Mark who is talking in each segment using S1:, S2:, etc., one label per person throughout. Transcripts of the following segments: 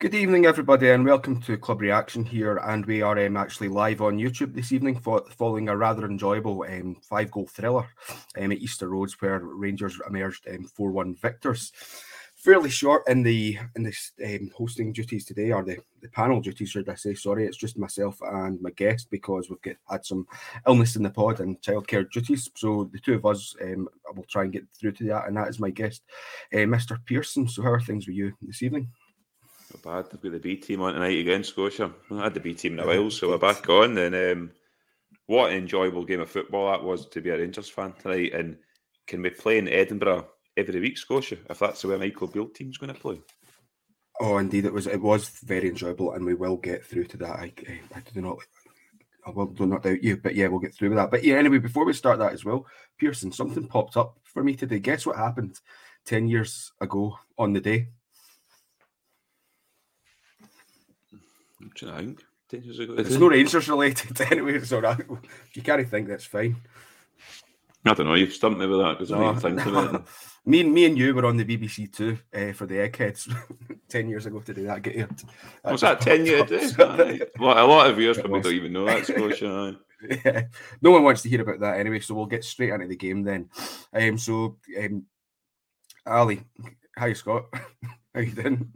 S1: Good evening, everybody, and welcome to Club Reaction here. And we are um, actually live on YouTube this evening for, following a rather enjoyable um, five goal thriller um, at Easter Roads, where Rangers emerged um, 4 um, 1 victors. Fairly short in the in this um, hosting duties today, or the, the panel duties, should I say? Sorry, it's just myself and my guest because we've got, had some illness in the pod and childcare duties. So the two of us um, will try and get through to that, and that is my guest, uh, Mr. Pearson. So how are things with you this evening?
S2: Not bad. They've got the B team on tonight against Scotia. I had the B team in a while, so we're back on. And um, what an enjoyable game of football that was to be a Rangers fan tonight. And can we play in Edinburgh every week, Scotia, if that's the way Michael Beale team's going to play?
S1: Oh, indeed, it was. It was very enjoyable, and we will get through to that. I, I do not. I will do not doubt you, but yeah, we'll get through with that. But yeah, anyway, before we start that as well, Pearson, something popped up for me today. Guess what happened ten years ago on the day?
S2: I think.
S1: It's no Rangers related anyway, so that, if you can't think, that's fine.
S2: I don't know. You've stumped me with that because no, I didn't think no. of it.
S1: Me and me and you were on the BBC too uh, for the Eggheads ten years ago to do that. Get
S2: aired. Was that ten years? well, a lot of viewers probably don't even know that Scotia.
S1: yeah, no one wants to hear about that anyway. So we'll get straight into the game then. Um, so um, Ali, hi Scott, how you doing?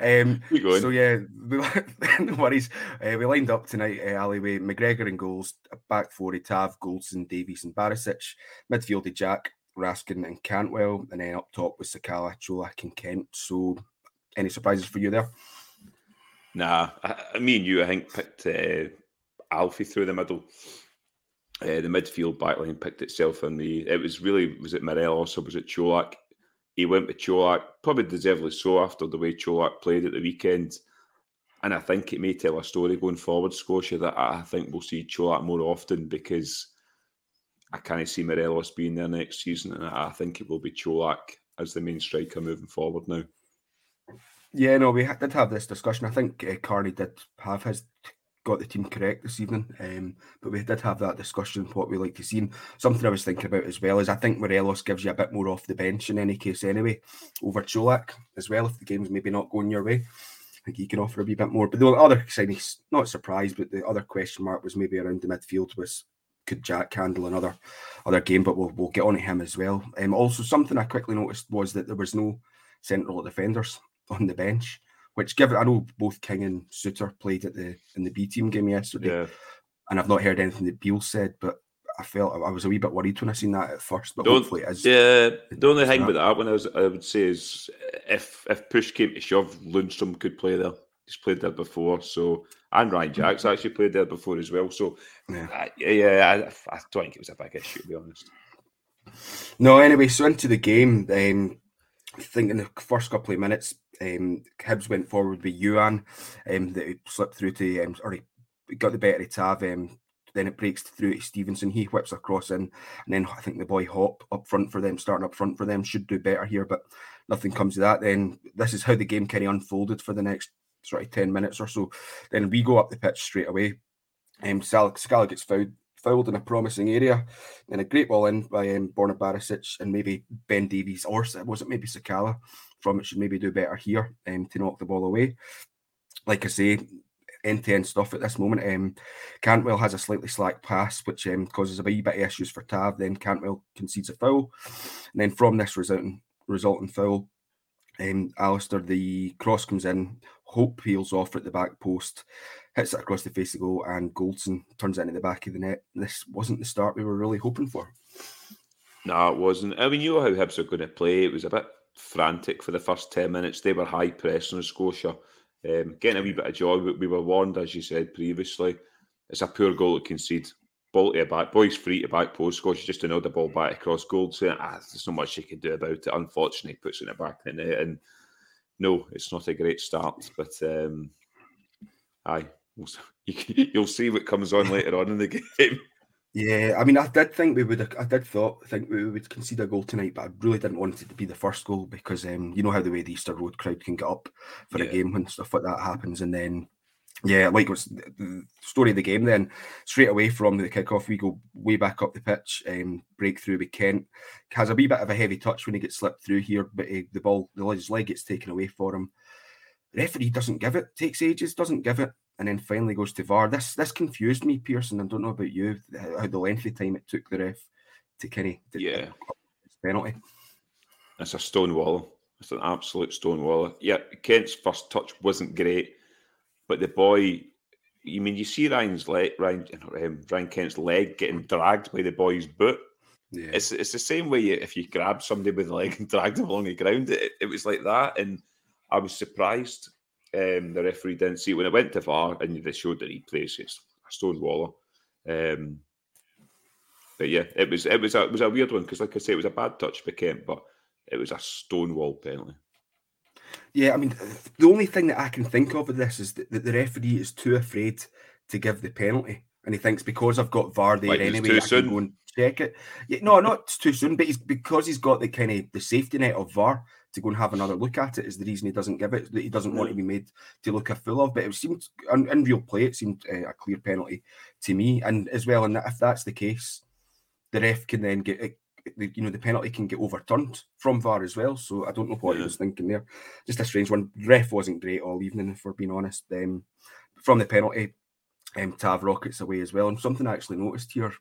S1: Um, so yeah, no worries. Uh, we lined up tonight, uh, alleyway McGregor and goals, back four, Tav, Goldson, Davies, and Barisic, midfield Jack, Raskin, and Cantwell, and then up top with Sakala, Colak, and Kent. So, any surprises for you there?
S2: Nah, I, me and you, I think picked uh, Alfie through the middle. Uh, the midfield backline picked itself on me. It was really was it Morelos or was it Colak? He went with Colak, probably deservedly so after the way Colak played at the weekend. And I think it may tell a story going forward, Scotia, that I think we'll see Colak more often because I can't see Morelos being there next season. And I think it will be Colak as the main striker moving forward now.
S1: Yeah, no, we did have this discussion. I think uh, Carney did have his got the team correct this evening. Um, but we did have that discussion what we like to see. And something I was thinking about as well is I think Morelos gives you a bit more off the bench in any case anyway, over Colak as well. If the game's maybe not going your way, I think he can offer a wee bit more. But the other he's not surprised, but the other question mark was maybe around the midfield was could Jack handle another other game, but we'll, we'll get on to him as well. Um, also, something I quickly noticed was that there was no central defenders on the bench which given I know both King and Souttar played at the in the B team game yesterday, yeah. and I've not heard anything that Beale said, but I felt I was a wee bit worried when I seen that at first. But
S2: don't,
S1: hopefully it is.
S2: Yeah, the only thing with that one is I would say is if if push came to shove, Lundstram could play there. He's played there before, so and Ryan Jacks actually played there before as well. So
S1: Yeah.
S2: uh, yeah, I, I don't think it was a big issue to be honest.
S1: No, anyway, so into the game, um, I think in the first couple of minutes, um, Hibs went forward with Youan, um, that slipped through to, um, or he got the better of Tav, um, then it breaks through to Stevenson. He whips across in, and then I think the boy Hoppe up front for them, starting up front for them, should do better here, but nothing comes of that. Then this is how the game kind of unfolded for the next sort of 10 minutes or so. Then we go up the pitch straight away. Um, Sal- Sakala gets fouled, fouled in a promising area. and a great ball in by um, Borna Barisic and maybe Ben Davies, or was it maybe Sakala from it should maybe do better here um, to knock the ball away. Like I say, end to end stuff at this moment. Um, Cantwell has a slightly slack pass, which um, causes a wee bit of issues for Tav. Then Cantwell concedes a foul. And then from this resulting, resulting foul, um, Alistair, the cross comes in, Hoppe peels off at the back post, hits it across the face of goal, and Goldson turns it into the back of the net. This wasn't the start we were really hoping for.
S2: No, it wasn't. I mean, you know how Hibs are going to play. It was a bit frantic for the first 10 minutes. They were high pressing Scotia, um, getting a wee bit of joy. We, we were warned, as you said previously. It's a poor goal to concede. Ball to back, boys free to back post. Scotia just the ball back across goal. So ah, there's not much you can do about it. Unfortunately, puts it in the back of the net. And no, it's not a great start. But um, aye, we'll, you, can- you'll see what comes on later on in the game.
S1: Yeah, I mean, I did think we would. I did thought think we would concede a goal tonight, but I really didn't want it to be the first goal because um, you know how the way the Easter Road crowd can get up for
S2: Yeah.
S1: a game when stuff like that happens, and then yeah, like what's the story of the game. Then straight away from the kickoff, we go way back up the pitch, um, breakthrough with Kent has a wee bit of a heavy touch when he gets slipped through here, but uh, the ball, the his leg gets taken away for him. Referee doesn't give it, takes ages, doesn't give it, and then finally goes to VAR. This this confused me, Pearson. I don't know about you, how the lengthy time it took the ref to kind of
S2: Yeah.
S1: penalty.
S2: It's a stone wall. It's an absolute stone wall. Yeah, Kent's first touch wasn't great, but the boy, you mean you see Ryan's leg, Ryan, um, Ryan Kent's leg getting dragged by the boy's boot.
S1: Yeah,
S2: It's it's the same way if you grab somebody with the leg and drag them along the ground. It, it was like that, and I was surprised um, the referee didn't see it when it went to VAR and they showed the replays. It's a stone waller. Um, but yeah, it was it was a it was a weird one because, like I say, it was a bad touch by Kent, but it was a stonewall penalty.
S1: Yeah. I mean, the only thing that I can think of with this is that, the referee is too afraid to give the penalty, and he thinks because I've got VAR there
S2: Like,
S1: anyway, I
S2: soon?
S1: can go and check it. Yeah, no, not too soon, but he's because he's got the kind of the safety net of VAR to go and have another look at it is the reason he doesn't give it. That he doesn't want to be made to look a fool of. But it seemed in, in real play, it seemed uh, a clear penalty to me, and as well. And if that's the case, the ref can then get it. The- You know, the penalty can get overturned from VAR as well. So I don't know what he was thinking there. Just a strange one. Ref wasn't great all evening, if we're being honest. Um, from the penalty, um, Tav rockets away as well. And something I actually noticed here,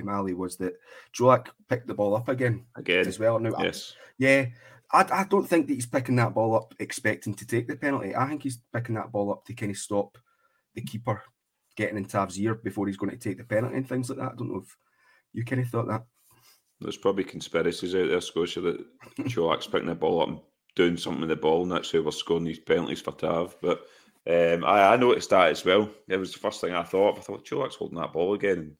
S1: um, Ali, was that Colak picked the ball up again
S2: Again,
S1: as well. Now, I-
S2: yes,
S1: yeah, I, I don't think that he's picking that ball up expecting to take the penalty. I think he's picking that ball up to kind of stop the keeper getting in Tav's ear before he's going to take the penalty and things like that. I don't know if you kind of thought that.
S2: There's probably conspiracies out there, Scotia, that Colak's picking the ball up and doing something with the ball, and that's why we're scoring these penalties for Tav. But um, I, I noticed that as well. It was the first thing I thought. I thought Colak's holding that ball again.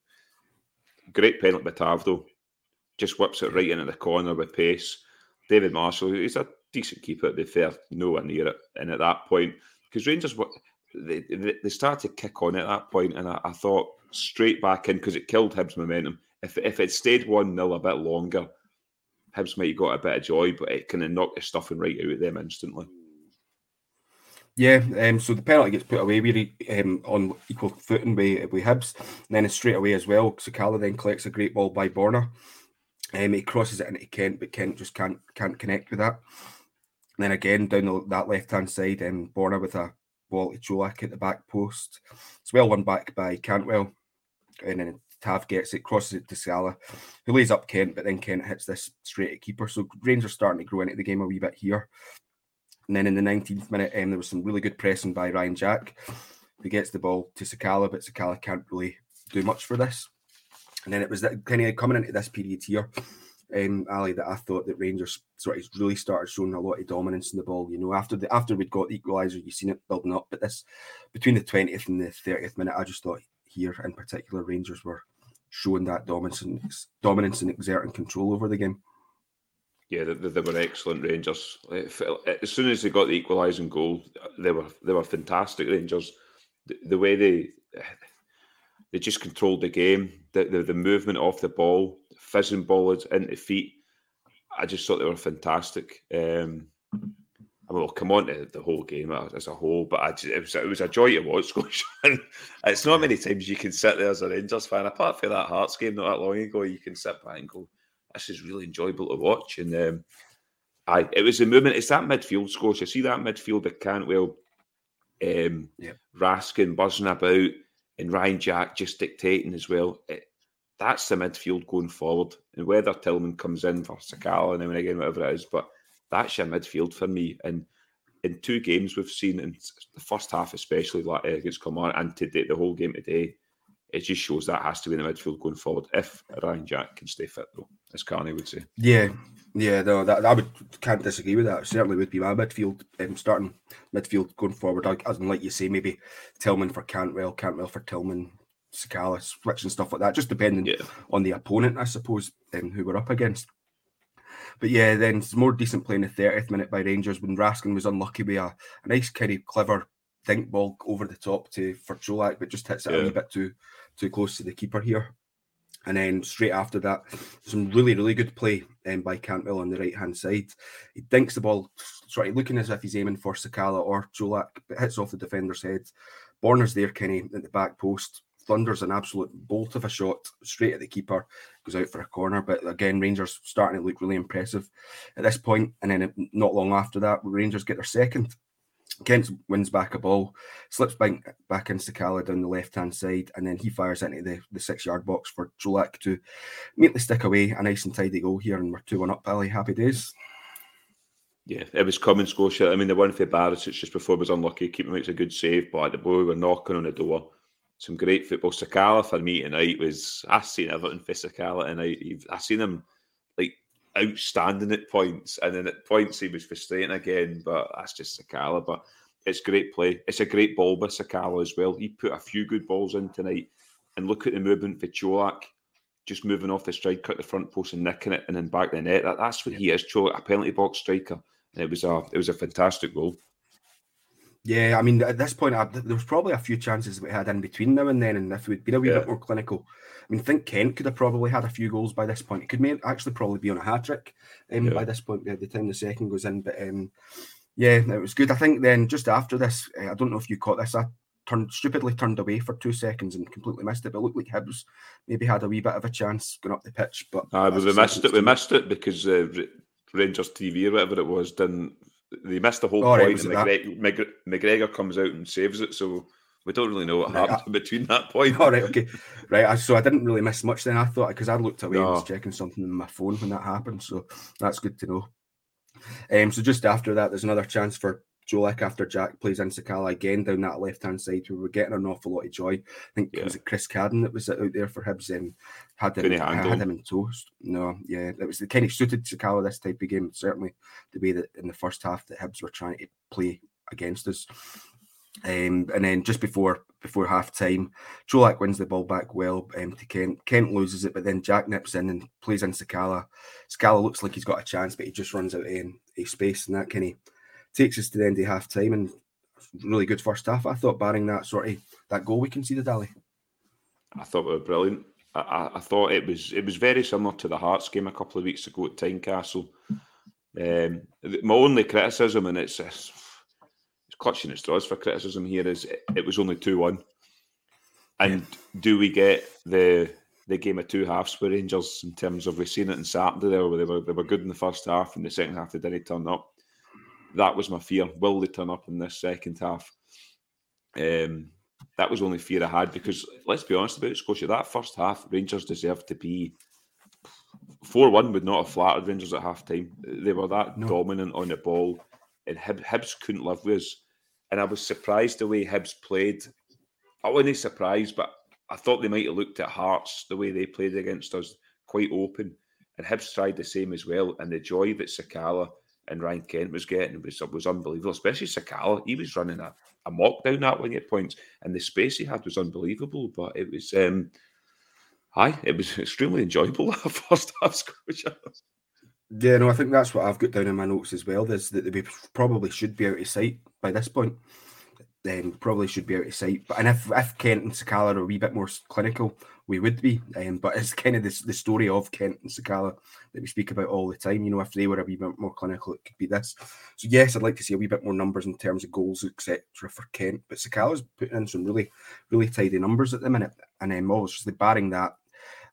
S2: Great penalty by Tav though. Just whips it right into the corner with pace. David Marshall, he's a decent keeper. To be fair, nowhere near it. And at that point, because Rangers were they, they, they started to kick on at that point, and I, I thought straight back in because it killed Hibs' momentum. If if it stayed one 0 a bit longer, Hibs might have got a bit of joy, but it kind of knocked the stuffing right out of them instantly.
S1: Yeah, um, so the penalty gets put away. We're um, on equal footing with, with Hibs. And then it's straight away as well. Sakala then collects a great ball by Borna. Um, he crosses it into Kent, but Kent just can't can't connect with that. And then again down the, that left hand side, um, Borna with a ball to Colak at the back post. It's well won back by Cantwell. And then Tav gets it, crosses it to Sakala, who lays up Kent, but then Kent hits this straight at keeper. So Rangers starting to grow into the game a wee bit here. And then in the 19th minute, um, there was some really good pressing by Ryan Jack, who gets the ball to Sakala, but Sakala can't really do much for this. And then it was that kind of coming into this period here um, Ali, that I thought that Rangers sort of really started showing a lot of dominance in the ball. You know, after the after we'd got the equaliser, you seen it building up. But this between the twentieth and the thirtieth minute, I just thought here in particular, Rangers were showing that dominance and dominance and exerting control over the game.
S2: Yeah, they, they were excellent Rangers. As soon as they got the equalising goal, they were they were fantastic Rangers. The, the way they they just controlled the game, the, the, the movement off the ball, fizzing ball into feet. I just thought they were fantastic. Um, I mean, we'll come on to the whole game as a whole, but I just, it was it was a joy to watch. Scotia. it's not many times you can sit there as a Rangers fan, apart from that Hearts game not that long ago. You can sit back and go, this is really enjoyable to watch. And um, I, it was a movement. It's that midfield, Scotia. See that midfield at Cantwell, um, yeah. Raskin buzzing about, and Ryan Jack just dictating as well. It, that's the midfield going forward. And whether Tillman comes in for Sakala and then again, whatever it is, but that's your midfield for me. And in two games we've seen in the first half, especially like against Command and today, the whole game today, it just shows that has to be in the midfield going forward if Ryan Jack can stay fit, though, as Carney would say.
S1: Yeah, yeah, no, that I would can't disagree with that. Certainly would be my midfield um, starting midfield going forward. Like, as like you say, maybe Tillman for Cantwell, Cantwell for Tillman, Sakala, switch and stuff like that, just depending yeah. on the opponent, I suppose, um, who we're up against. But yeah, then it's more decent play in the 30th minute by Rangers when Raskin was unlucky with a, a nice kind of clever dink ball over the top to for Colak, but just hits it yeah. a wee bit too too close to the keeper here. And then straight after that, some really, really good play um, by Cantwell on the right hand side. He dinks the ball, sort of looking as if he's aiming for Sakala or Colak, but hits off the defender's head. Borna's there, Kenny, at the back post. Thunders an absolute bolt of a shot straight at the keeper, goes out for a corner. But again, Rangers starting to look really impressive at this point. And then not long after that, Rangers get their second. Kent wins back a ball, slips back, back into Sakala down the left hand side, and then he fires into the, the six yard box for Colak to neatly stick away a nice and tidy goal here. And we're 2 1 up, Billy. Happy days.
S2: Yeah, it was coming, Scotia. I mean, the one for Barisic just before was unlucky. Keeper makes a good save, but the boy were knocking on the door. Some great football. Sakala for me tonight was I seen Everton for Sakala tonight. I seen him like outstanding at points, and then at points he was frustrating again. But that's just Sakala. But it's great play. It's a great ball by Sakala as well. He put a few good balls in tonight, and look at the movement for Colak, just moving off the striker cut the front post and nicking it, and then back the net. That, that's what he is. Colak, a penalty box striker, and it was a it was a fantastic goal.
S1: Yeah, I mean, at this point, I, there was probably a few chances we had in between now and then, and if we'd been a wee yeah. bit more clinical, I mean, think Kent could have probably had a few goals by this point. It could may actually probably be on a hat trick um, yeah. by this point, by the time the second goes in. But um, yeah, it was good. I think then just after this, uh, I don't know if you caught this, I turned stupidly turned away for two seconds and completely missed it. But it looked like Hibs maybe had a wee bit of a chance going up the pitch. But
S2: uh, we missed it. We missed it because uh, Rangers TV or whatever it was didn't they missed the whole oh, point, and McGregor, McGregor, comes out and saves it. So we don't really know what right, happened I, between that point.
S1: All right, okay, right. So I didn't really miss much then. I thought because I looked away no. and was checking something on my phone when that happened. So that's good to know. Um, so just after that, there's another chance for Colak after Jack plays in Sakala again down that left hand side where we're getting an awful lot of joy. I think yeah. it was it Chris Cadden that was out there for Hibs and had him, had him in toast. No, yeah, it was the kind of suited Sakala this type of game. Certainly the way that in the first half that Hibs were trying to play against us. Um, and then just before before half time, Colak wins the ball back well um, to Kent. Kent loses it, but then Jack nips in and plays in Sakala. Sakala looks like he's got a chance, but he just runs out in a space, and that kind of takes us to the end of half time and really good first half. I thought, barring that sort of that goal we conceded, Ali.
S2: I thought we were brilliant. I, I, thought it was it was very similar to the Hearts game a couple of weeks ago at Tynecastle. Um, my only criticism, and it's, it's, clutching its straws for criticism here, is it, it was only two one. And yeah. do we get the the game of two halves for Rangers in terms of we've seen it in Saturday there where they were they were good in the first half and the second half they didn't turn up that was my fear. Will they turn up in this second half? Um, that was only fear I had because let's be honest about it, Scotia. That first half, Rangers deserved to be four one. Would not have flattered Rangers at half time. They were that no. dominant on the ball, and Hib- Hibs couldn't live with us. And I was surprised the way Hibs played. I wasn't surprised, but I thought they might have looked at Hearts the way they played against us, quite open. and Hibs tried the same as well. And the joy that Sakala and Ryan Kent was getting was was unbelievable, especially Sakala. He was running a, a mock down that wing at points, and the space he had was unbelievable. But it was, um, hi, it was extremely enjoyable that first half. Scotia.
S1: Yeah, no, I think that's what I've got down in my notes as well. Is that we probably should be out of sight by this point. Then probably should be out of sight. But and if if Kent and Sakala are a wee bit more clinical, we would be. Um, but it's kind of this the story of Kent and Sakala that we speak about all the time. You know, if they were a wee bit more clinical, it could be this. So yes, I'd like to see a wee bit more numbers in terms of goals, etc. for Kent. But Sakala's putting in some really, really tidy numbers at the minute. And then um, obviously barring that,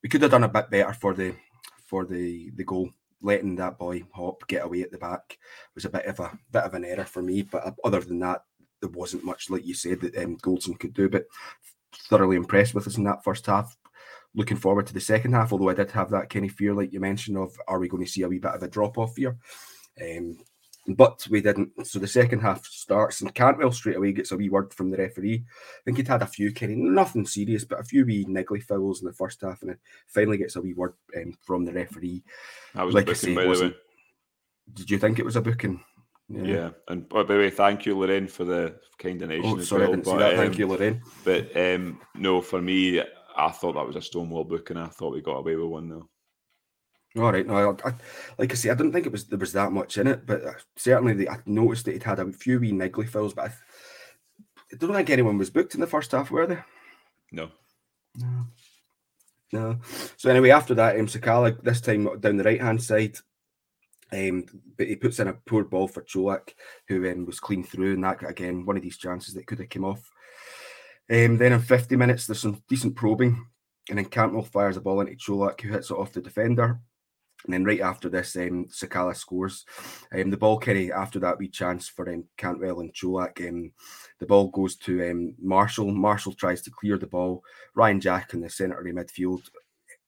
S1: we could have done a bit better for the for the the goal letting that boy Hoppe get away at the back was a bit of a bit of an error for me. But uh, other than that, there wasn't much, like you said, that um, Goldson could do. But thoroughly impressed with us in that first half. Looking forward to the second half, although I did have that kind of fear, like you mentioned, of are we going to see a wee bit of a drop off here? Um, but we didn't. So the second half starts, and Cantwell straight away gets a wee word from the referee. I think he'd had a few kind of nothing serious, but a few wee niggly fouls in the first half, and then finally gets a wee word um, from the referee.
S2: That was like booking, say, by the way.
S1: Did you think it was a booking?
S2: Yeah. yeah. and by the way, thank you, Lorraine, for the kind donation. Oh,
S1: sorry, well. I didn't but, see that. Um, thank you, Lorraine.
S2: But um, no, for me, I thought that was a Stonewall book, and I thought we got away with one though.
S1: All right, no, I, I, like I say, I didn't think it was there was that much in it, but uh, certainly the, I noticed that it had a few wee niggly fouls, but I, I, don't think anyone was booked in the first half, were they?
S2: No.
S1: No. No. So anyway, after that, um, Sakala this time down the right hand side, um, but he puts in a poor ball for Colak, who um, was clean through, and that again one of these chances that could have come off. Um, then in 50 minutes, there's some decent probing, and then Cantwell fires a ball into Colak, who hits it off the defender. And then right after this, um, Sakala scores. Um, the ball of after that wee chance for um, Cantwell and Colak. Um, the ball goes to um, Marshall. Marshall tries to clear the ball. Ryan Jack in the centre of the midfield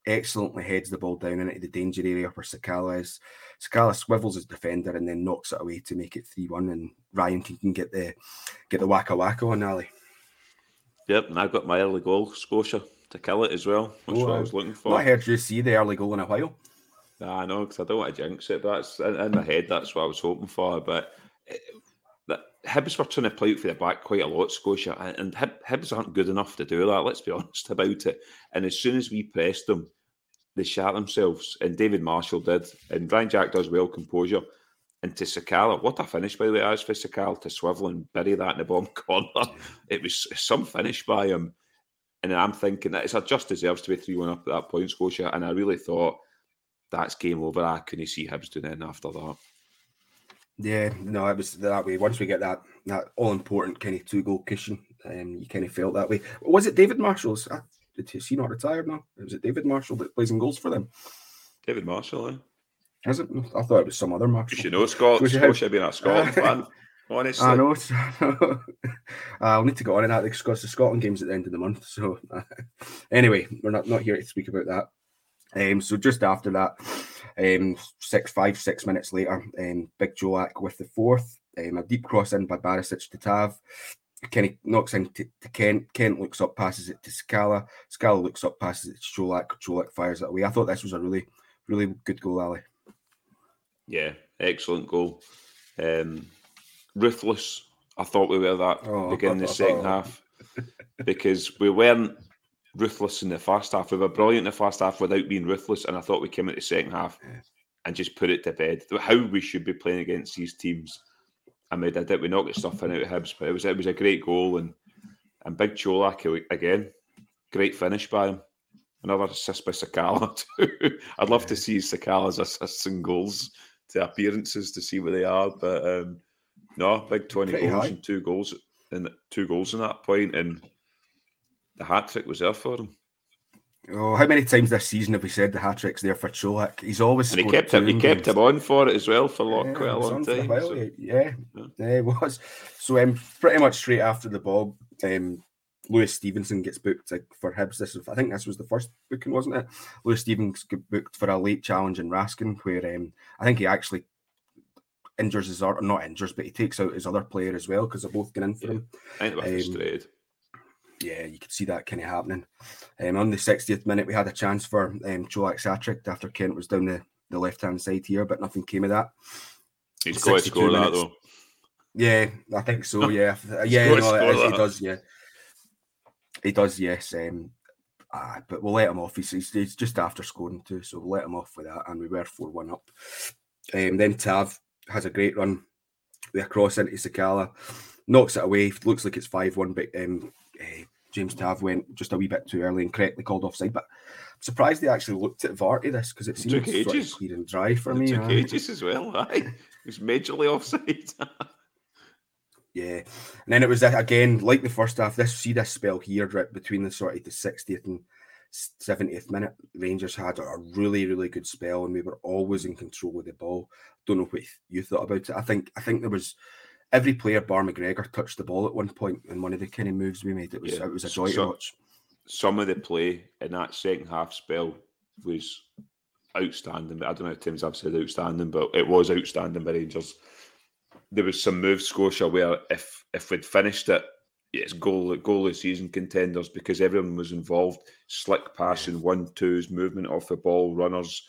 S1: excellently heads the ball down into the danger area where Sakala is. Sakala swivels his defender and then knocks it away to make it 3 1. And Ryan can, can get the get the waka waka on Ali.
S2: Yep, and I've got my early goal, Scotia, to kill it as well. That's oh, what I was looking for.
S1: I heard you see the early goal in a while.
S2: Nah, I know, because I don't want to jinx it, but that's in, in, my head, that's what I was hoping for. But eh, it, that Hibs were trying to play out for the back quite a lot, Scotia, and Hib, Hibs aren't good enough to do that. Let's be honest about it. And as soon as we pressed them, they shot themselves, and David Marshall did, and Ryan Jack does well composure. And to Sakala, what a finish by the way, as for Sakala to swivel and bury that in the bottom corner. It was some finish by him. And I'm thinking that it's just deserves to be 3 1 up at that point, Scotia. And I really thought that's game over. I couldn't see Hibs doing after that.
S1: Yeah, no, it was that way. Once we get that that all important kind of two goal cushion, um, you kind of felt that way. Was it David Marshall's? Uh, is he not retired now? Was it David Marshall that plays in goals for them?
S2: David Marshall, eh?
S1: Is it? I thought it was some other match.
S2: You know, Scott. Scotia being a Scotland fan. Honestly, I
S1: know. I'll need to go on in that because the Scotland game's at the end of the month. So, anyway, we're not not here to speak about that. Um, so just after that, um, six, five, six minutes later, um, Big Colak with the fourth, um, a deep cross in by Barisic to Tav. Kenny knocks in to, to, Kent. Kent looks up, passes it to Sakala. Sakala looks up, passes it to Colak. Colak fires it away. I thought this was a really, really good goal, Ali.
S2: Yeah, excellent goal. Um, ruthless. I thought we were that oh, beginning the second half because we weren't ruthless in the first half. We were brilliant in the first half without being ruthless, and I thought we came in the second half and just put it to bed. How we should be playing against these teams. I mean, I did we get stuff in out of Hibs, but it was it was a great goal and and big Colak again, great finish by him. Another assist by Sakala too. I'd love to see Sakala's assists and goals to appearances to see where they are, but um, no, big twenty Pretty goals high. and two goals and two goals in that point and the hat trick was there for him.
S1: Oh, how many times this season have we said the hat trick's there for Colak? He's always
S2: and he kept him. He kept him on for it as well for long, yeah, quite a long time. A so.
S1: yeah, yeah, yeah, it was. So, um, pretty much straight after the ball, um, Lewis Stevenson gets booked like, for Hibs. This, I think, this was the first booking, wasn't it? Lewis Stevens got booked for a late challenge in Raskin, where um, I think he actually injures his or not injures, but he takes out his other player as well because they're both getting in for him.
S2: I think um,
S1: yeah, you could see that kind of happening. Um, on the 60th minute, we had a chance for um, Colak Satrick after Kent was down the, the left hand side here, but nothing came of that.
S2: He's got to
S1: 62
S2: score that though.
S1: Yeah, I think so. Yeah, yeah, no,
S2: score
S1: he does. Yeah, he does. Yes, um, ah, but we'll let him off. He's, he's, he's just after scoring too, so we'll let him off with that. And we were four one up. Um, then Tav has a great run with a cross into Sakala, knocks it away. Looks like it's five one, but um, eh, James Tav went just a wee bit too early and correctly called offside. But I'm surprised they actually looked at VAR to this because it seemed
S2: took
S1: sort of
S2: ages.
S1: clear and dry for
S2: It
S1: me.
S2: took ages as well. Aye. He's majorly offside.
S1: Yeah, and then it was again, like the first half. This see this spell here, right between the sort of the sixtieth and seventieth minute. Rangers had a really, really good spell, and we were always in control of the ball. Don't know what you thought about it. I think, I think there was every player, bar McGregor, touched the ball at one point in one of the kind of moves we made. It was,
S2: Yeah,
S1: it was a joy to watch.
S2: Some of the play in that second half spell was outstanding. I don't know how times I've said outstanding, but it was outstanding by Rangers. There was some moves Scotia where if if we'd finished it, it's goal goal of season contenders because everyone was involved. Slick passing, one twos, movement off the ball, runners.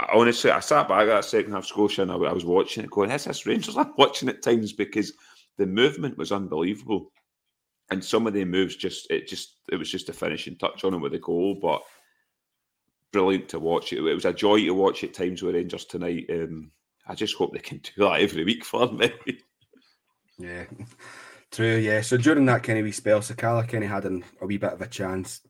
S2: I, honestly, I sat back at that second half Scotia and I, I was watching it, going, "Is this Rangers?" I'm watching at times because the movement was unbelievable, and some of the moves just it just it was just a finishing touch on it with a goal, but brilliant to watch. It, it was a joy to watch at times with Rangers tonight. Um, I just hope they can do that every week for me.
S1: Yeah, true. Yeah. So during that kind of wee spell, Sakala kind of had an, a wee bit of a chance,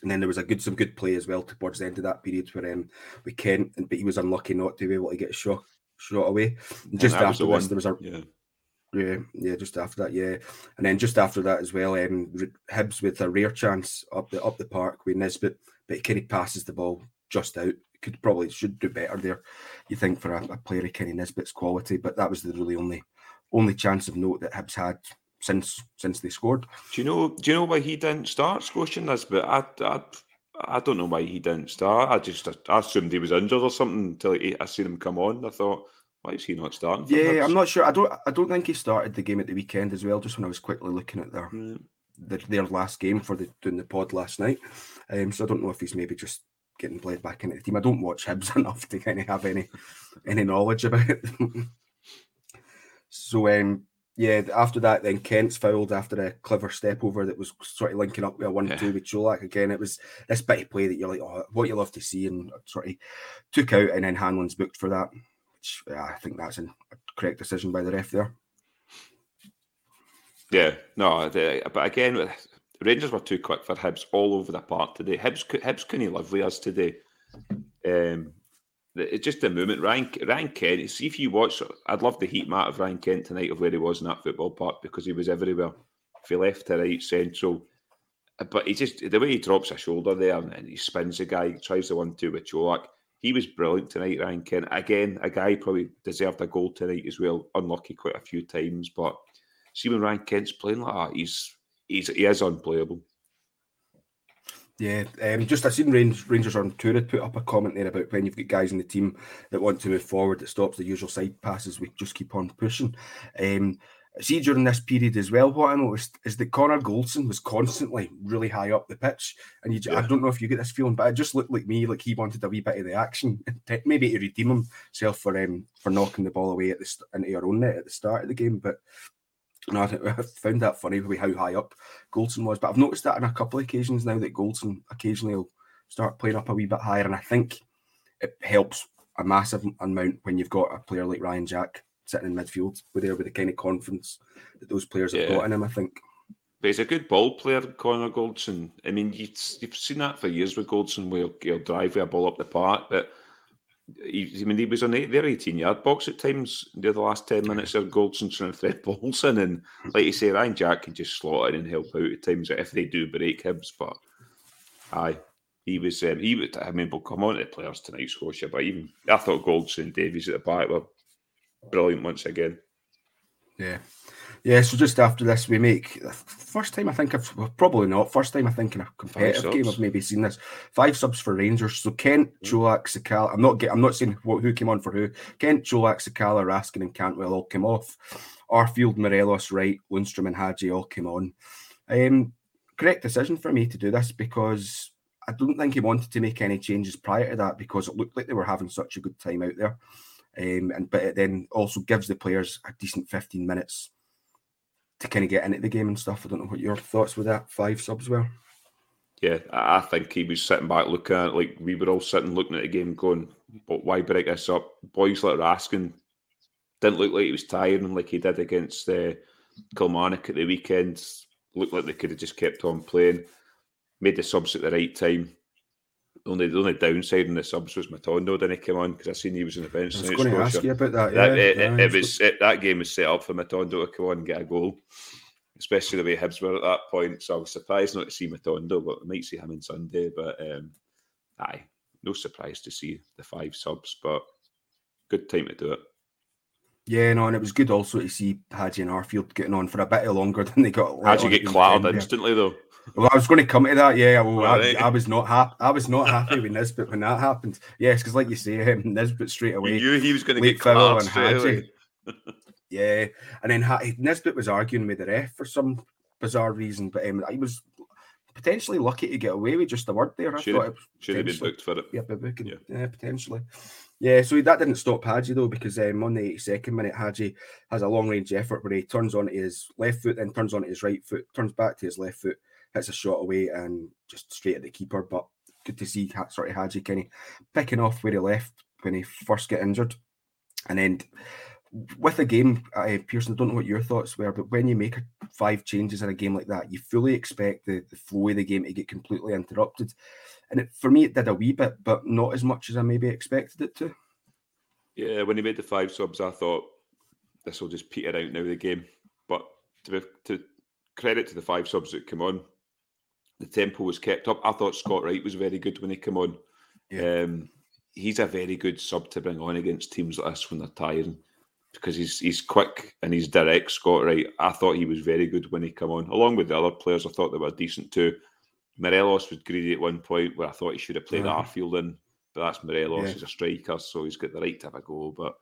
S1: and then there was a good some good play as well towards the end of that period where um we Kent, but he was unlucky not to be able to get shot shot away. And just
S2: was
S1: after this, there was a
S2: Yeah,
S1: yeah, yeah, just after that, yeah, and then just after that as well, um, Hibs with a rare chance up the up the park with Nisbet, but he kind of passes the ball just out. Could probably should do better there, you think, for a, a player of Kenny Nisbet's quality. But that was the really only only chance of note that Hibs had since since they scored.
S2: do you know? Do you know why he didn't start Scotian this? But I, I, I don't know why he didn't start. I just I assumed he was injured or something until he, I seen him come on. I thought, why is he not starting? for
S1: Yeah,
S2: Hibs?
S1: I'm not sure. I don't. I don't think he started the game at the weekend as well. Just when I was quickly looking at their
S2: Yeah.
S1: their, their last game for the doing the pod last night. Um, so I don't know if he's maybe just getting played back into the team. I don't watch Hibs enough to kind of have any any knowledge about it. so um, yeah, after that, then Kent's fouled after a clever step over that was sort of linking up with a one-two
S2: Yeah.
S1: with Colak again. It was this bit of play that you're like, oh, what you love to see, and sort of took out, and then Hanlon's booked for that. Which yeah, I think that's a correct decision by the ref there.
S2: Yeah, no, the, but again, with- Rangers were too quick for Hibs all over the park today. Hibs, Hibs couldn't live with us today. Um, it's just the moment. Ryan, Ryan Kent. See if you watch. I'd love the heat map of Ryan Kent tonight of where he was in that football park because he was everywhere. If he left to right, central, Uh, but he just the way he drops a shoulder there and he spins the guy, tries the one two with Colak. He was brilliant tonight, Ryan Kent. Again, a guy probably deserved a goal tonight as well. Unlucky quite a few times, but see when Ryan Kent's playing like that, he's he's he is unplayable.
S1: Yeah, um, just I seen Rangers, Rangers on tour had put up a comment there about when you've got guys in the team that want to move forward that stops the usual side passes. We just keep on pushing. Um, see during this period as well, what I noticed is that Connor Goldson was constantly really high up the pitch, and you, j- I
S2: Yeah.
S1: don't know if you get this feeling, but it just looked like me like he wanted a wee bit of the action, maybe to redeem himself for um, for knocking the ball away at the into your own net at the start of the game, but. No, I I found that funny with how high up Goldson was, but I've noticed that on a couple of occasions now that Goldson occasionally will start playing up a wee bit higher, and I think it helps a massive amount when you've got a player like Ryan Jack sitting in midfield with there with the kind of confidence that those players have
S2: Yeah.
S1: got in him. I think.
S2: But he's a good ball player, Connor Goldson. I mean, you've, you've seen that for years with Goldson, where he'll, he'll drive with a ball up the park. But he, I mean, he was on eight, their 18 yard box at times near the last 10 minutes of Goldson trying to thread balls in. And like you say, Ryan Jack can just slot in and help out at times if they do break Hibs. But aye, he was, um, he would, I mean, we'll come on to the players tonight, Scotia, but even I thought Goldson and Davies at the back were brilliant once again.
S1: Yeah. Yeah, so just after this, we make first time I think I've well, probably not first time I think in a competitive game. I've maybe seen this five subs for Rangers. So Kent, Colak, Sakala. I'm not get, I'm not saying what, who came on for who. Kent, Colak, Sakala, Raskin, and Cantwell all came off. Arfield, Morelos, Wright, Lundstram, and Hagi all came on. Um, correct decision for me to do this because I don't think he wanted to make any changes prior to that because it looked like they were having such a good time out there. Um, and but it then also gives the players a decent 15 minutes to kind of get into the game and stuff. I don't know what your thoughts with that five subs were.
S2: Yeah, I think he was sitting back looking at it like we were all sitting looking at the game going, but why break this up? Boys that are asking didn't look like he was tiring like he did against uh, Kilmarnock at the weekend. Looked like they could have just kept on playing. Made the subs at the right time. Only the only downside in the subs was Matondo didn't come on because I seen he was in the bench.
S1: I was going to ask you about that. Yeah,
S2: That, it,
S1: yeah,
S2: it, it was it, that game was set up for Matondo to come on and get a goal, especially the way Hibs were at that point. So I was surprised not to see Matondo, but I might see him on Sunday. But um, aye, no surprise to see the five subs, but good time to do it.
S1: Yeah, no, and it was good also to see Hagi and Arfield getting on for a bit longer than they got.
S2: you get
S1: at
S2: clattered instantly though?
S1: Well, I was going to come to that. Yeah, well, I, I was not happy. I was not happy with Nisbet when that happened. Yes, because like you say, um, Nisbet straight away.
S2: You knew he was going to get
S1: and. Hagi. Yeah, and then Ha- Nisbet was arguing with the ref for some bizarre reason, but um, he was potentially lucky to get away with just the word there. I
S2: Should
S1: thought it was
S2: should have been booked for it.
S1: yeah, booking.
S2: Yeah.
S1: Yeah. potentially. Yeah, so that didn't stop Hagi though, because um, on the 82nd minute, Hagi has a long range effort where he turns on his left foot, then turns on his right foot, turns back to his left foot, hits a shot away, and just straight at the keeper. But good to see sort of Hagi kind of picking off where he left when he first got injured. And then with a game, uh, Pearson, I don't know what your thoughts were, but when you make five changes in a game like that, you fully expect the, the flow of the game to get completely interrupted. And it, for me, it did a wee bit, but not as much as I maybe expected it to.
S2: Yeah, when he made the five subs, I thought this will just peter out now the game. But to be, to credit to the five subs that come on, the tempo was kept up. I thought Scott Wright was very good when he came on.
S1: Yeah.
S2: Um, he's a very good sub to bring on against teams like this when they're tiring because he's he's quick and he's direct. Scott Wright, I thought he was very good when he came on, along with the other players. I thought they were decent too. Morelos was greedy at one point where I thought he should have played
S1: Mhm.
S2: Arfield in, but that's Morelos.
S1: Yeah.
S2: He's a striker, so he's got the right to have a goal. But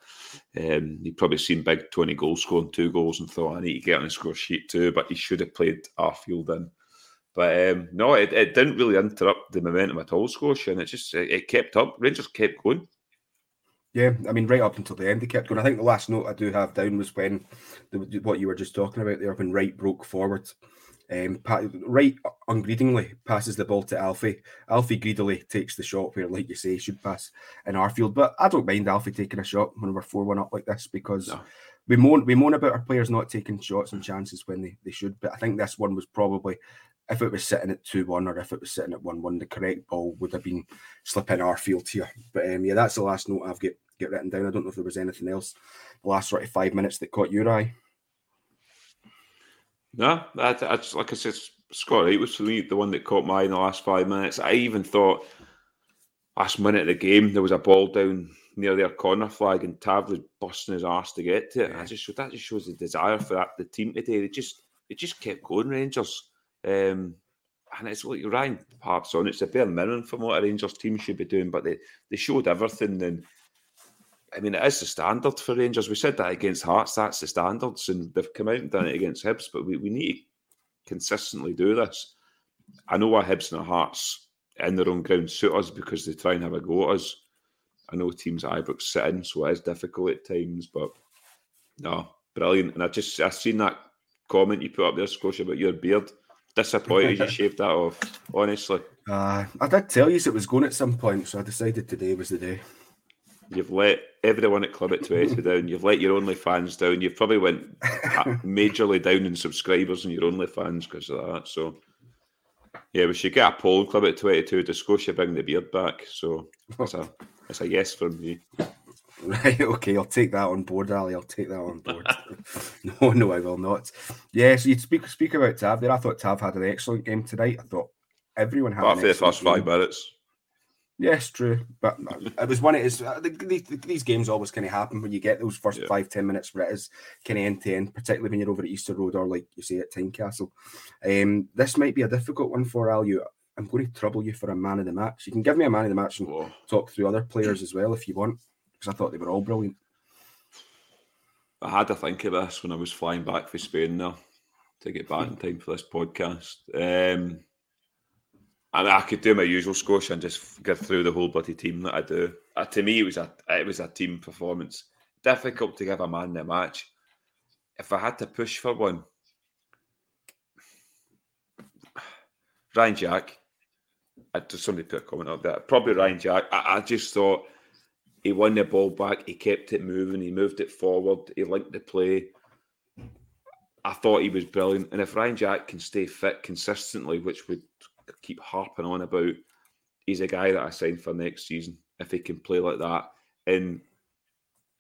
S2: um, he'd probably seen big Tony goals scoring two goals and thought I need to get on the score sheet too. But he should have played Arfield in. But um, no, it, it didn't really interrupt the momentum at all, Scotia, and it just it, it kept up. Rangers kept going.
S1: Yeah, I mean, right up until the end, they kept going. I think the last note I do have down was when the, what you were just talking about there, when Wright broke forward. Um, Wright ungreedingly passes the ball to Alfie. Alfie greedily takes the shot where, like you say, he should pass in Arfield. But I don't mind Alfie taking a shot when we're 4 1 up like this because
S2: No.
S1: we moan we moan about our players not taking shots and chances when they, they should. But I think this one was probably, if it was sitting at 2 1 or if it was sitting at 1 1, the correct ball would have been slipping Arfield here. But um, yeah, that's the last note I've got, get written down. I don't know if there was anything else the last sort of five minutes that caught your eye.
S2: No, that, that's like I said, Scott Wright was for me the one that caught my eye in the last five minutes. I even thought last minute of the game there was a ball down near their corner flag and Tav was busting his arse to get to it. I just that just shows the desire for that the team today. They just it just kept going, Rangers. Um, and it's like Ryan harps on. It's a bare minimum from what a Rangers team should be doing, but they they showed everything and. I mean, it is the standard for Rangers. We said that against Hearts, that's the standards, and they've come out and done it against Hibs, but we, we need to consistently do this. I know why Hibs and our Hearts in their own ground suit us because they try and have a go at us. I know teams at Ibrox sit in, so it is difficult at times, but no, brilliant. And I just I seen that comment you put up there, Scotia, about your beard. Disappointed you shaved that off, honestly.
S1: Uh, I did tell you it was going at some point, so I decided today was the day.
S2: You've let everyone at Club at 20 down. You've let your only fans down. You've probably went majorly down in subscribers and your only fans because of that. So, yeah, we should get a poll in Club at 22 to Scotia bring the beard back. So, that's a, that's a yes from me.
S1: Right, okay, I'll take that on board, Ali. I'll take that on board. no, no, I will not. Yeah, so you speak speak about Tav there. I thought Tav had an excellent game tonight. I thought everyone had an
S2: from the first five minutes.
S1: Yes, true. But it was one of his. Uh, these, these games always kind of happen when you get those first
S2: Yeah.
S1: five ten minutes where it is kind of end to end, particularly when you're over at Easter Road or like you say at Tynecastle. Um, this might be a difficult one for Al. You, I'm going to trouble you for a man of the match. You can give me a man of the match and
S2: Whoa.
S1: talk through other players as well if you want, because I thought they were all brilliant.
S2: I had to think of this when I was flying back for Spain now. to get back in time for this podcast. Um, and I could do my usual Scotia and just get through the whole bloody team that I do. Uh, to me, it was a it was a team performance. Difficult to give a man the match. If I had to push for one, Ryan Jack. I just somebody put a comment up there. Probably Ryan Jack. I, I just thought he won the ball back. He kept it moving. He moved it forward. He linked the play. I thought he was brilliant. And if Ryan Jack can stay fit consistently, which we keep harping on about, he's a guy that I signed for next season. If he can play like that. And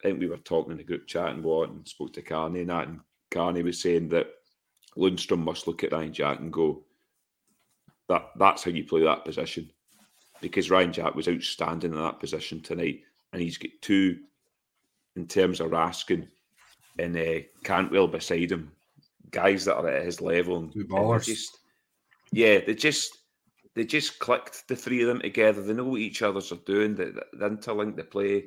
S2: I think we were talking in the group chat and what and spoke to Carney and that. And Carney was saying that Lundstram must look at Ryan Jack and go, that that's how you play that position. Because Ryan Jack was outstanding in that position tonight. And he's got two in terms of Raskin and uh, Cantwell beside him, guys that are at his level. And,
S1: Two ballers.
S2: just, yeah, they just they just clicked the three of them together. They know what each other's are doing. They, they interlink the play.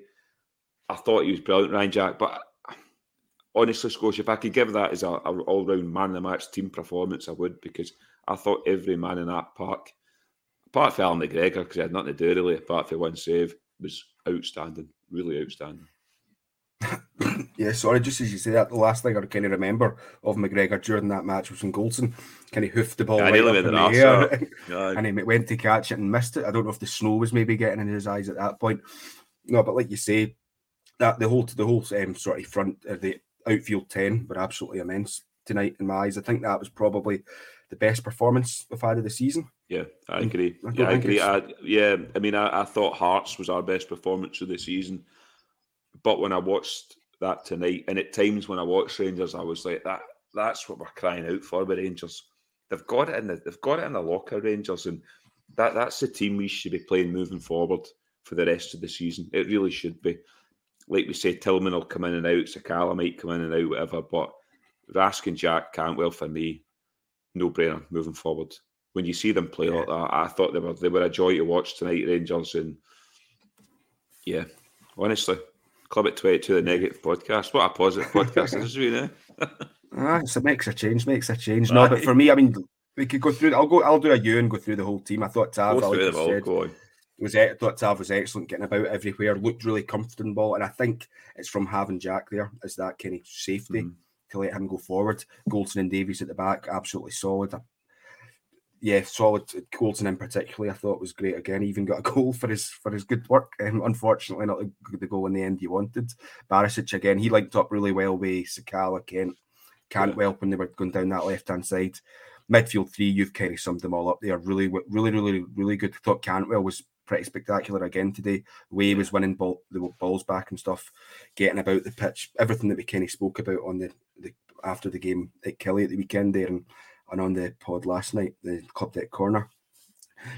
S2: I thought he was brilliant, Ryan Jack. But honestly, Scotia, if I could give that as a, a all round man of the match team performance, I would because I thought every man in that park, apart from Allan McGregor, because he had nothing to do really, apart from one save, was outstanding, really outstanding.
S1: Yeah, sorry, just as you say that, the last thing I kind of remember of McGregor during that match was when Goldson kind of hoofed the ball
S2: Yeah,
S1: right up in the air.
S2: Yeah,
S1: and he went to catch it and missed it. I don't know if the snow was maybe getting in his eyes at that point. No, but like you say, that the whole the whole um, sort of front uh, the outfield ten were absolutely immense tonight in my eyes. I think that was probably the best performance we've had of the season.
S2: Yeah, I agree.
S1: I
S2: yeah, I agree. I, yeah, I mean, I, I thought Hearts was our best performance of the season, but when I watched that tonight, and at times when I watched Rangers, I was like, that that's what we're crying out for with Rangers. They've got it in the they've got it in the locker, Rangers, and that that's the team we should be playing moving forward for the rest of the season. It really should be. Like we say, Tillman will come in and out, Sakala might come in and out, whatever. But Raskin Jack Cantwell for me, no brainer moving forward. When you see them play like that, I thought they were they were a joy to watch tonight, Rangers, and yeah, honestly, Club at Twenty Two, the negative podcast. What a positive podcast this is, really.
S1: Ah, it's a makes a change, makes a change. No, but for me, I mean, we could go through. I'll go. I'll do a you and go through the whole team. I thought Tav,
S2: Go
S1: like
S2: through
S1: you
S2: them all,
S1: said,
S2: go
S1: was I thought Tav was excellent, getting about everywhere, looked really comfortable and I think it's from having Jack there as that kind of safety
S2: Mhm.
S1: to let him go forward. Goldson and Davies at the back, absolutely solid. Yeah, solid. Goldson in particular, I thought was great. Again, he even got a goal for his for his good work. Um, unfortunately, not the, goal in the end he wanted. Barisic again, he linked up really well with Sakala, Kent, Cantwell when they were going down that left hand side. Midfield three, you've kind of summed them all up there. Really, really, really, really good. I thought Cantwell was pretty spectacular again today. The way he was winning ball, the balls back and stuff, getting about the pitch, everything that we kind of spoke about on the, the after the game at Killie at the weekend there and, and on the pod last night, the club deck corner.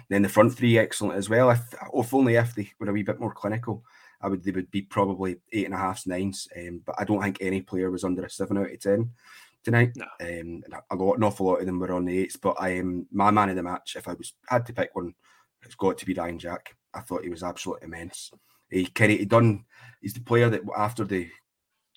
S1: Then the front three excellent as well. If, if only if they were a wee bit more clinical, I would they would be probably eight and a half nines. Um, but I don't think any player was under a seven out of ten tonight.
S2: No.
S1: Um, and a lot, an awful lot of them were on the eights. But I am my man of the match. If I was had to pick one, it's got to be Ryan Jack. I thought he was absolutely immense. He of he done. He's the player that after they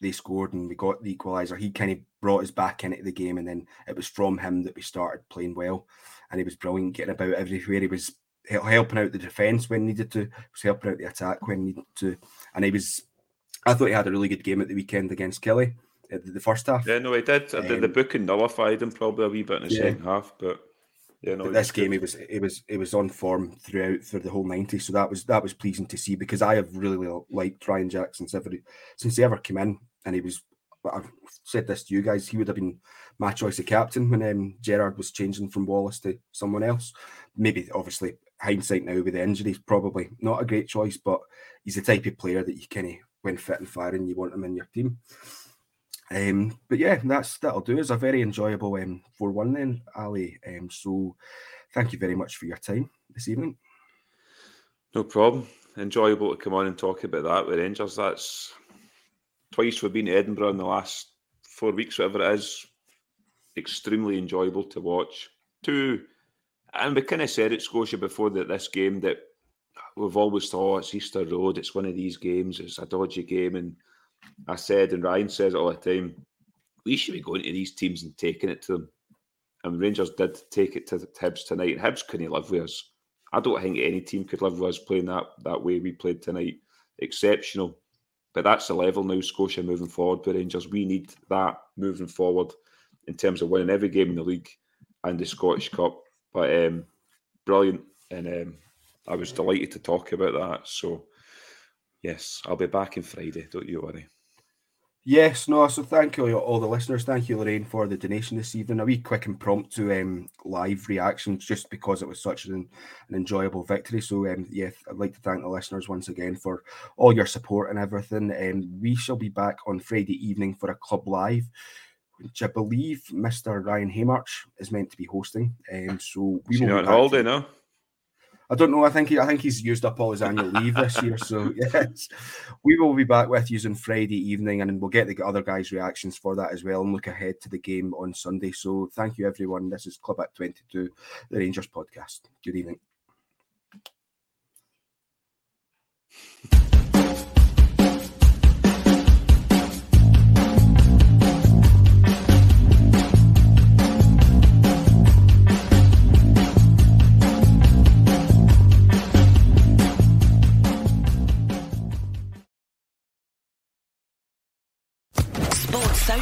S1: they scored and we got the equaliser, he kind of brought us back into the game, and then it was from him that we started playing well, and he was brilliant, getting about everywhere. He was helping out the defence when needed to, he was helping out the attack when needed to, and he was. I thought he had a really good game at the weekend against Killie, the, the first half.
S2: Yeah, no, he did. Uh, the, the
S1: Um,
S2: booking nullified him probably a wee bit in the
S1: Yeah.
S2: second half, but yeah, no.
S1: But this game, he was it was it was on form throughout for the whole ninety. So that was that was pleasing to see because I have really liked Ryan Jackson since ever since he ever came in, and he was. I've said this to you guys. He would have been my choice of captain when um, Gerrard was changing from Wallace to someone else. Maybe, obviously, hindsight now with the injuries, probably not a great choice, but he's the type of player that you kind of, when fit and firing, you want him in your team. Um, but yeah, that's that'll do. It's a very enjoyable um four one then, Ali. Um, so thank you very much for your time this evening.
S2: No problem. Enjoyable to come on and talk about that with Rangers. That's twice we've been to Edinburgh in the last four weeks, whatever it is. Extremely enjoyable to watch. Two, and we kind of said it, Scotia, before that this game that we've always thought oh, it's Easter Road, it's one of these games, it's a dodgy game. And I said, and Ryan says it all the time, we should be going to these teams and taking it to them. and Rangers did take it to Hibs tonight. And Hibs couldn't live with us. I don't think any team could live with us playing that that way we played tonight. Exceptional. But that's the level now, Scotia moving forward with Rangers. We need that moving forward in terms of winning every game in the league and the Scottish Cup. But um, brilliant. And um, I was delighted to talk about that. So, yes, I'll be back on Friday. Don't you worry.
S1: Yes, no, so thank you all the listeners. Thank you, Lorraine, for the donation this evening. A wee quick impromptu um, live reactions just because it was such an, an enjoyable victory. So, um, yeah, I'd like to thank the listeners once again for all your support and everything. Um, we shall be back on Friday evening for a club live, which I believe Mr. Ryan Haymarch is meant to be hosting. Um, so
S2: we will on holiday, no?
S1: I don't know. I think he, I think he's used up all his annual leave this year. So yes, we will be back with you on Friday evening, and we'll get the other guys' reactions for that as well, and look ahead to the game on Sunday. So thank you, everyone. This is Club at Twenty Two, the Rangers podcast. Good evening.